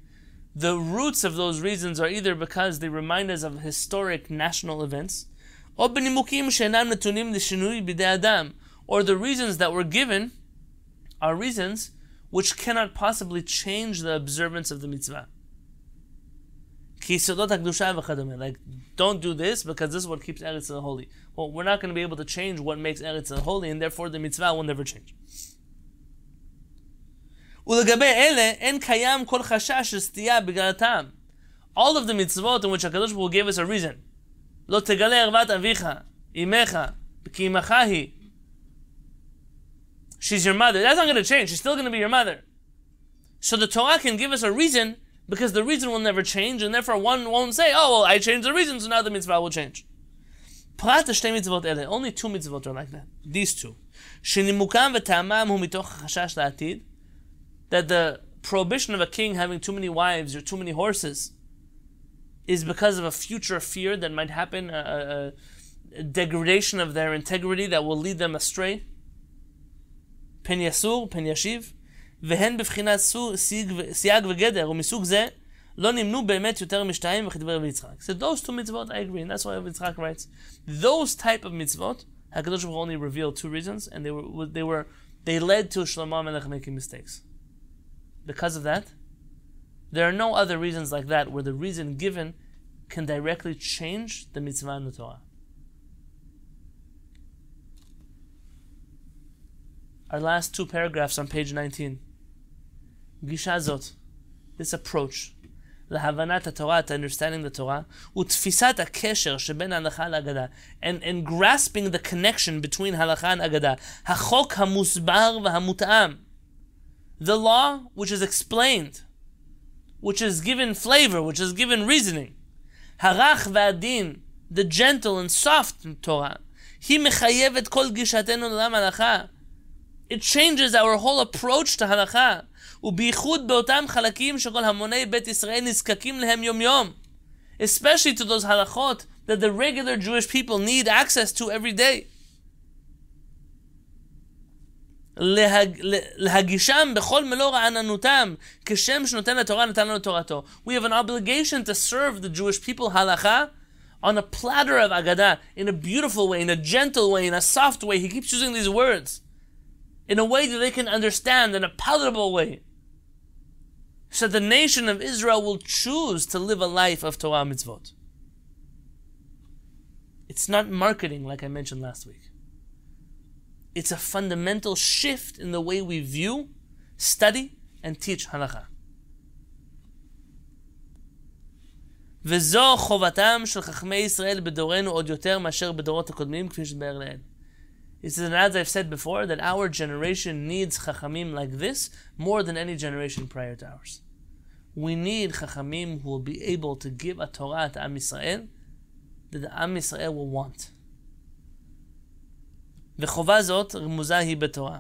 the roots of those reasons are either because they remind us of historic national events, או בנימוקים שאינם נתונים לשינוי בידי אדם, or the reasons that were given are reasons which cannot possibly change the observance of the mitzvah. Like, don't do this because this is what keeps Eretz holy. Well, we're not going to be able to change what makes Eretz holy, and therefore the mitzvah will never change. All of the mitzvot in which HaKadosh will give us a reason. לא תגלה ערוות אביך, אמך, כי אמך היא. She's your mother. That's not going to change. She's still going to be your mother. So the Torah can give us a reason because the reason will never change, and therefore one won't say, oh, well, I changed the reason, so now the mitzvah will change. Prat שתי מצוות אלה, only two mitzvot are like that. These two. שנימוקם וטעמם הוא מתוך חשש לעתיד, that the prohibition of a king having too many wives or too many horses is because of a future fear that might happen, a, a, a degradation of their integrity that will lead them astray. פן יסור, פן ישיב. והן בבחינת סייג וגדר, ומסוג זה לא נמנו באמת יותר משתיים וכדבר רבי יצחק. So those two mitzvot, I agree, and that's why Rabbi Yitzchak writes. Those type of mitzvot, HaKadosh Baruch only revealed two reasons, and they were, they were, they led to Shlomo Melech making mistakes. because of that. There are no other reasons like that where the reason given can directly change the mitzvah in the Torah. Our last two paragraphs on page 19. Gishazot, this approach, להבנת התורה, to understanding the Torah, ותפיסת הקשר שבין ההלכה להגדה, and, and grasping the connection between הלכה and אגדה, החוק המוסבר והמותאם, the law which is explained, which is given flavor, which is given reasoning, הרך והדין, the gentle and soft Torah, היא מחייבת כל גישתנו לעולם ההלכה. It changes our whole approach to הלכה. ובייחוד באותם חלקים שכל המוני בית ישראל נזקקים להם יום-יום. Especially to those halachot that the regular Jewish people need access to every day. להגישם בכל מלוא רעננותם, כשם שנותן לתורה נתן לנו תורתו. We have an obligation to serve the Jewish people halacha on a platter of agada, in a beautiful way, in a gentle way, in a soft way. He keeps using these words. In a way that they can understand, in a palatable way so the nation of Israel will choose to live a life of Torah mitzvot. It's not marketing like I mentioned last week. It's a fundamental shift in the way we view, study, and teach halakha. וזו חובתם של חכמי ישראל בדורנו עוד יותר מאשר בדורות הקודמים, כפי שתבאר לעיל. He says, and as I've said before, that our generation needs chachamim like this more than any generation prior to ours. We need chachamim who will be able to give a Torah to Am Yisrael that the Am Yisrael will want. וחובה זאת רמוזה היא בתורה.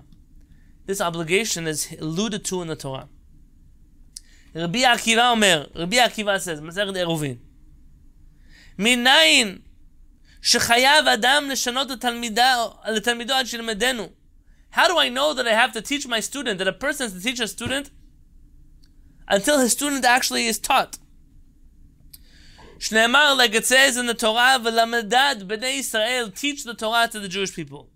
This obligation is alluded to in the Torah. רבי עקיבא אומר, רבי עקיבא says, מסכת עירובין, מניין שחייב אדם לשנות לתלמידו עד שילמדנו. How do I know that I have to teach my student, that a person has to teach a student until his student actually is taught? שנאמר, like it says in the Torah, ולמדד בני ישראל, teach the Torah to the Jewish people.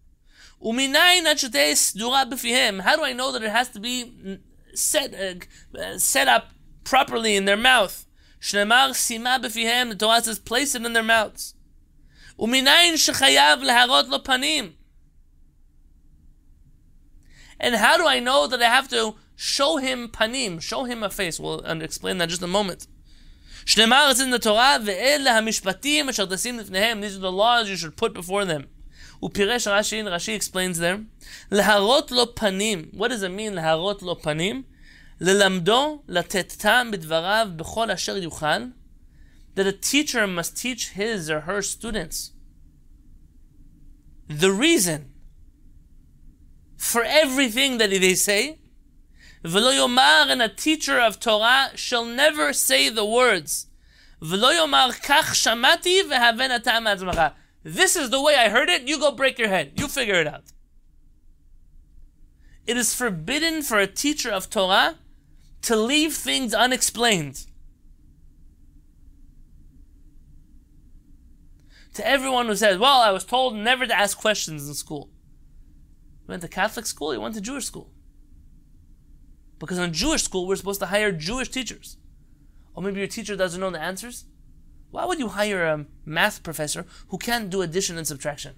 ומניין עד שתהיה סדורה בפיהם. How do I know that it has to be set, uh, set up properly in their mouth? שנאמר, שימה בפיהם, the Torah says, place it in their mouths. ומניין שחייב להראות לו פנים. And how do I know that I have to show him panim, show him a face? We'll explain that in just a moment. שנאמר it's in the Torah, ואלה המשפטים אשר תשים לפניהם, these are the laws you should put before them. ופירש רש"י, רש"י explains there, להראות לו פנים, what does it mean להראות לו פנים? ללמדו, לתת טעם בדבריו בכל אשר יוכל, that a teacher must teach his or her students the reason for everything that they say. V'lo yomar, and a teacher of Torah shall never say the words. V'lo yomar kach shamati v'haven atam This is the way I heard it. You go break your head. You figure it out. It is forbidden for a teacher of Torah to leave things unexplained. to everyone who says, Well, I was told never to ask questions in school. You went to Catholic school, you went to Jewish school. Because in Jewish school, we're supposed to hire Jewish teachers. Or maybe your teacher doesn't know the answers. Why would you hire a math professor who can't do addition and subtraction?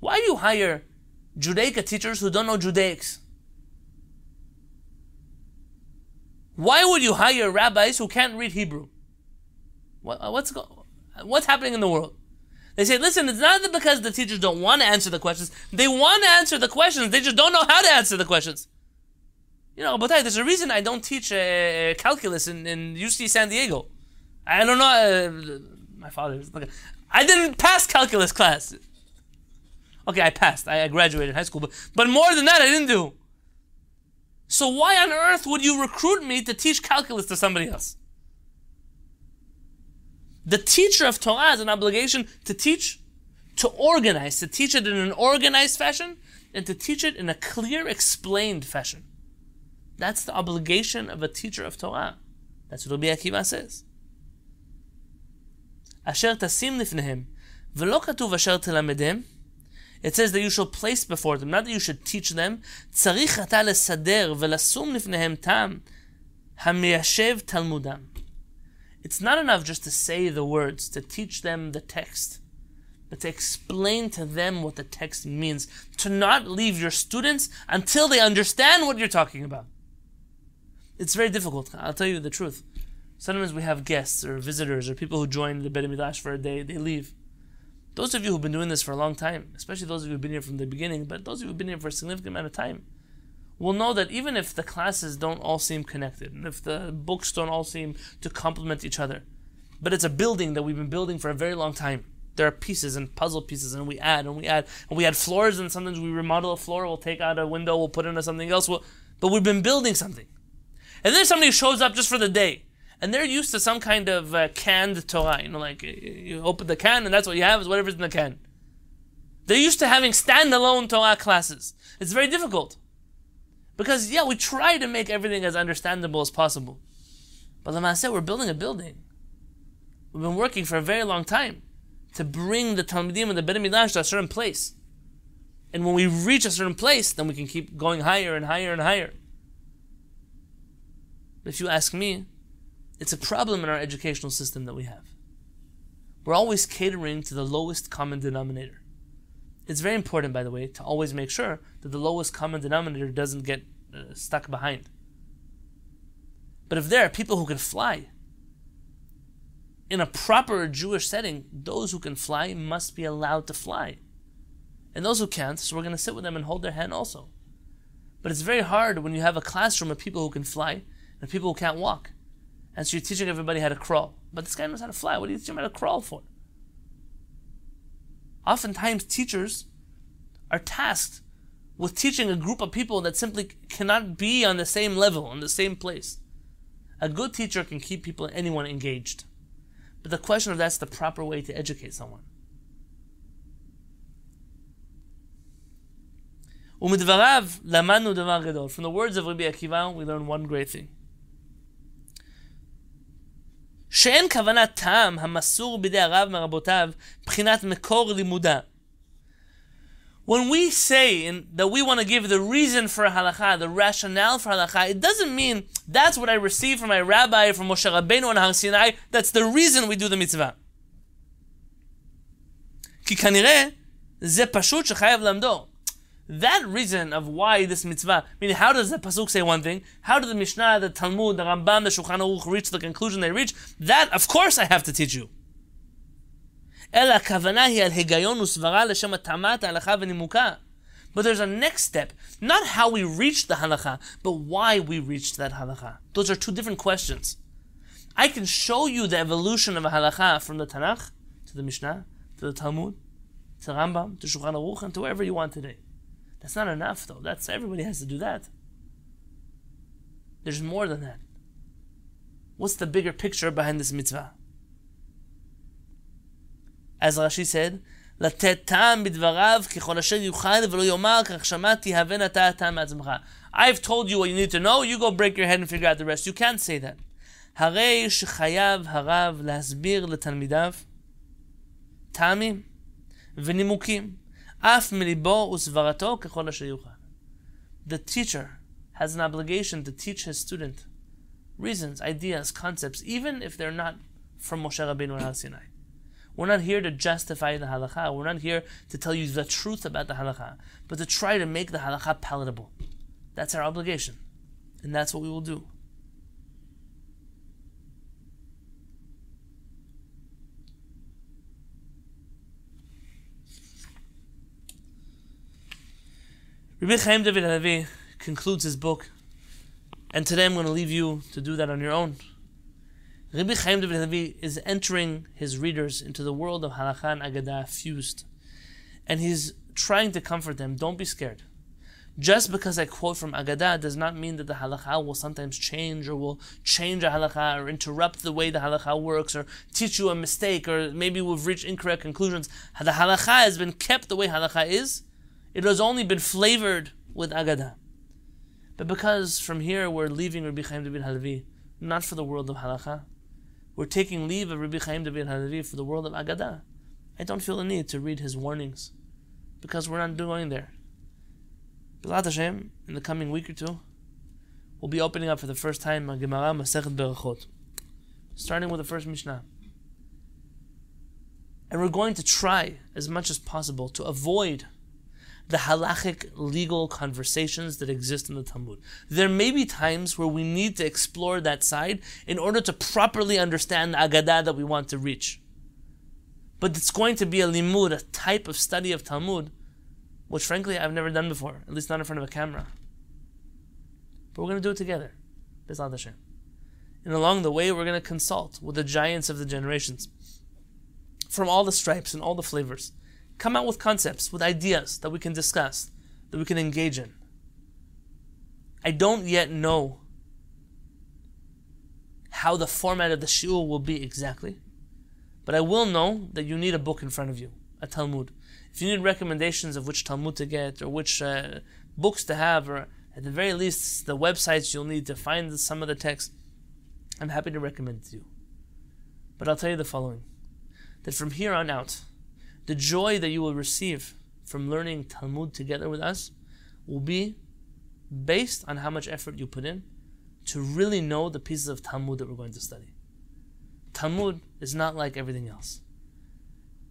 Why do you hire Judaica teachers who don't know Judaics? Why would you hire rabbis who can't read Hebrew? What, what's going What's happening in the world? They say, listen, it's not because the teachers don't want to answer the questions. They want to answer the questions. They just don't know how to answer the questions. You know, but there's a reason I don't teach uh, calculus in, in UC San Diego. I don't know. Uh, my father. I didn't pass calculus class. Okay, I passed. I graduated high school, but but more than that, I didn't do. So why on earth would you recruit me to teach calculus to somebody else? The teacher of Torah has an obligation to teach, to organize, to teach it in an organized fashion, and to teach it in a clear, explained fashion. That's the obligation of a teacher of Torah. That's what Rabbi Akiva says. אשר תשים לפניהם, ולא כתוב אשר תלמדם, It says that you shall place before them, not that you should teach them. צריך אתה לסדר ולשום לפניהם טעם המיישב תלמודם. It's not enough just to say the words, to teach them the text, but to explain to them what the text means. To not leave your students until they understand what you're talking about. It's very difficult. I'll tell you the truth. Sometimes we have guests or visitors or people who join the Beit Midrash for a day, they leave. Those of you who've been doing this for a long time, especially those of you who've been here from the beginning, but those of you who've been here for a significant amount of time, will know that even if the classes don't all seem connected, and if the books don't all seem to complement each other, but it's a building that we've been building for a very long time. There are pieces and puzzle pieces, and we add and we add, and we add floors, and sometimes we remodel a floor, we'll take out a window, we'll put in something else, we'll, but we've been building something. And then somebody shows up just for the day and they're used to some kind of uh, canned Torah. You know, like you open the can and that's what you have is whatever's in the can. They're used to having standalone Torah classes. It's very difficult. Because, yeah, we try to make everything as understandable as possible. But said we're building a building. We've been working for a very long time to bring the Talmudim and the Beit Midrash to a certain place. And when we reach a certain place, then we can keep going higher and higher and higher. If you ask me, it's a problem in our educational system that we have. We're always catering to the lowest common denominator. It's very important, by the way, to always make sure that the lowest common denominator doesn't get uh, stuck behind. But if there are people who can fly, in a proper Jewish setting, those who can fly must be allowed to fly. And those who can't, so we're going to sit with them and hold their hand also. But it's very hard when you have a classroom of people who can fly and people who can't walk. And so you're teaching everybody how to crawl. But this guy knows how to fly. What are you teaching him how to crawl for? Oftentimes, teachers are tasked with teaching a group of people that simply cannot be on the same level, on the same place. A good teacher can keep people, anyone engaged. But the question of that's the proper way to educate someone. From the words of Rabbi Akiva, we learn one great thing. שאין כוונת טעם המסור בידי הרב מרבותיו בחינת מקור לימודה. When we say in, that we want to give the reason for halacha, the rationale for halacha, it doesn't mean that's what I received from my rabbi, from Moshe Rabbeinu on Har Sinai, that's the reason we do the mitzvah. כי כנראה זה פשוט שחייב למדו that reason of why this mitzvah, meaning how does the pasuk say one thing? How did the Mishnah, the Talmud, the Rambam, the Shulchan Aruch reach the conclusion they reach? That, of course, I have to teach you. But there's a next step. Not how we reached the halacha, but why we reached that halacha. Those are two different questions. I can show you the evolution of a halacha from the Tanakh to the Mishnah, to the Talmud, to Rambam, to Shulchan Aruch, and to wherever you want today. That's not enough, though. That's everybody has to do that. There's more than that. What's the bigger picture behind this mitzvah? As Rashi said, לתת טעם בדבריו ככל אשר יוכל ולא יאמר כך שמעתי הבן אתה הטעם מעצמך. I've told you what you need to know, you go break your head and figure out the rest. You can't say that. הרי שחייב הרב להסביר לתלמידיו טעמים ונימוקים אף מליבו וסברתו ככל אשר יוכל. The teacher has an obligation to teach his student reasons, ideas, concepts, even if they're not from Moshe Rabbeinu and Sinai. We're not here to justify the halacha. We're not here to tell you the truth about the halacha, but to try to make the halacha palatable. That's our obligation, and that's what we will do. Rabbi Chaim David Halevi concludes his book, and today I'm going to leave you to do that on your own. Rabbi Chaim David Halevi is entering his readers into the world of Halakha and Agadah fused, and he's trying to comfort them. Don't be scared. Just because I quote from Agadah does not mean that the halakha will sometimes change or will change a halakha or interrupt the way the halakha works or teach you a mistake or maybe we've reached incorrect conclusions. The halakha has been kept the way halakha is it has only been flavored with Agada. But because from here we're leaving Rabbi Chaim David Halevi, not for the world of Halacha, we're taking leave of Rabbi Chaim David Halevi for the world of Agada. I don't feel the need to read his warnings, because we're not going there. B'lat Hashem, in the coming week or two, we'll be opening up for the first time a Gemara Masechet Berachot, starting with the first Mishnah. And we're going to try as much as possible to avoid the halachic legal conversations that exist in the Talmud. There may be times where we need to explore that side in order to properly understand the Agadah that we want to reach. But it's going to be a limud, a type of study of Talmud, which frankly I've never done before, at least not in front of a camera. But we're going to do it together. B'ezrat Hashem. And along the way, we're going to consult with the giants of the generations from all the stripes and all the flavors. Come out with concepts, with ideas that we can discuss, that we can engage in. I don't yet know how the format of the shiur will be exactly, but I will know that you need a book in front of you, a Talmud. If you need recommendations of which Talmud to get or which uh, books to have, or at the very least the websites you'll need to find some of the text, I'm happy to recommend to you. But I'll tell you the following that from here on out, the joy that you will receive from learning Talmud together with us will be based on how much effort you put in to really know the pieces of Talmud that we're going to study. Talmud is not like everything else.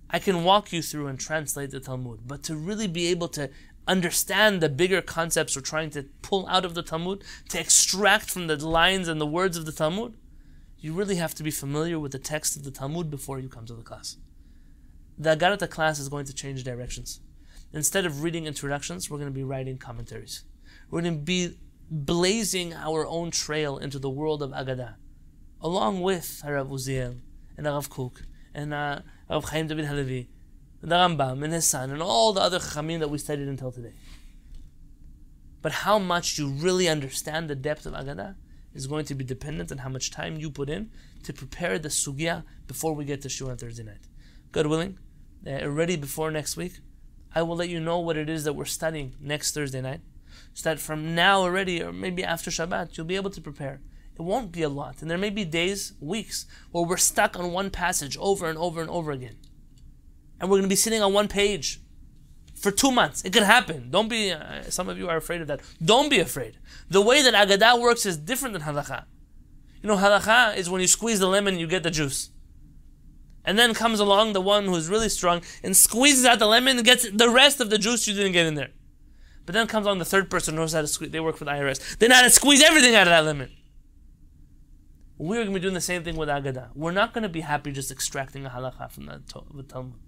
I can walk you through and translate the Talmud, but to really be able to understand the bigger concepts we're trying to pull out of the Talmud, to extract from the lines and the words of the Talmud, you really have to be familiar with the text of the Talmud before you come to the class. The Agarata class is going to change directions. Instead of reading introductions, we're going to be writing commentaries. We're going to be blazing our own trail into the world of Agada, along with Harav Uziel and Harav Kook and uh, Harav Chaim David Halevi and the Rambam and his son and all the other Chachamim that we studied until today. But how much you really understand the depth of Agada is going to be dependent on how much time you put in to prepare the sugya before we get to Shiur on Thursday night. God willing, uh, already before next week, I will let you know what it is that we're studying next Thursday night, so that from now already, or maybe after Shabbat, you'll be able to prepare. It won't be a lot, and there may be days, weeks, where we're stuck on one passage over and over and over again. And we're going to be sitting on one page for two months. It could happen. Don't be, uh, some of you are afraid of that. Don't be afraid. The way that Agadah works is different than Halacha. You know, Halacha is when you squeeze the lemon, you get the juice. And then comes along the one who's really strong and squeezes out the lemon and gets the rest of the juice you didn't get in there. But then comes along the third person who knows how to squeeze. They work for the IRS. They know how to squeeze everything out of that lemon. We're going to be doing the same thing with Agada. We're not going to be happy just extracting a halacha from the Talmud.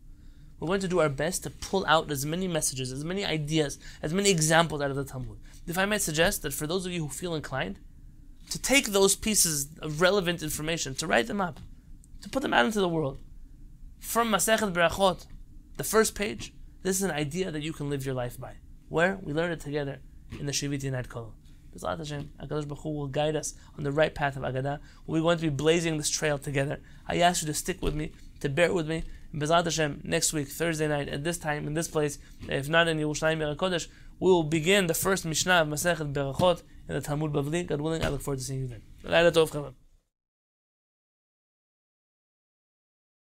We're going to do our best to pull out as many messages, as many ideas, as many examples out of the Talmud. If I might suggest that for those of you who feel inclined, to take those pieces of relevant information, to write them up, to put them out into the world. From Masechet Berachot, the first page, this is an idea that you can live your life by. Where? We learn it together in the Shiviti night call. B'ezrat Hashem, HaKadosh Baruch Hu will guide us on the right path of Agadah. We're going to be blazing this trail together. I ask you to stick with me, to bear with me, B'ezrat Hashem, next week, Thursday night, at this time, in this place, if not in Yerushalayim Kodesh, we will begin the first Mishnah of Masechet Berachot in the Talmud Bavli. God willing, I look forward to seeing you then.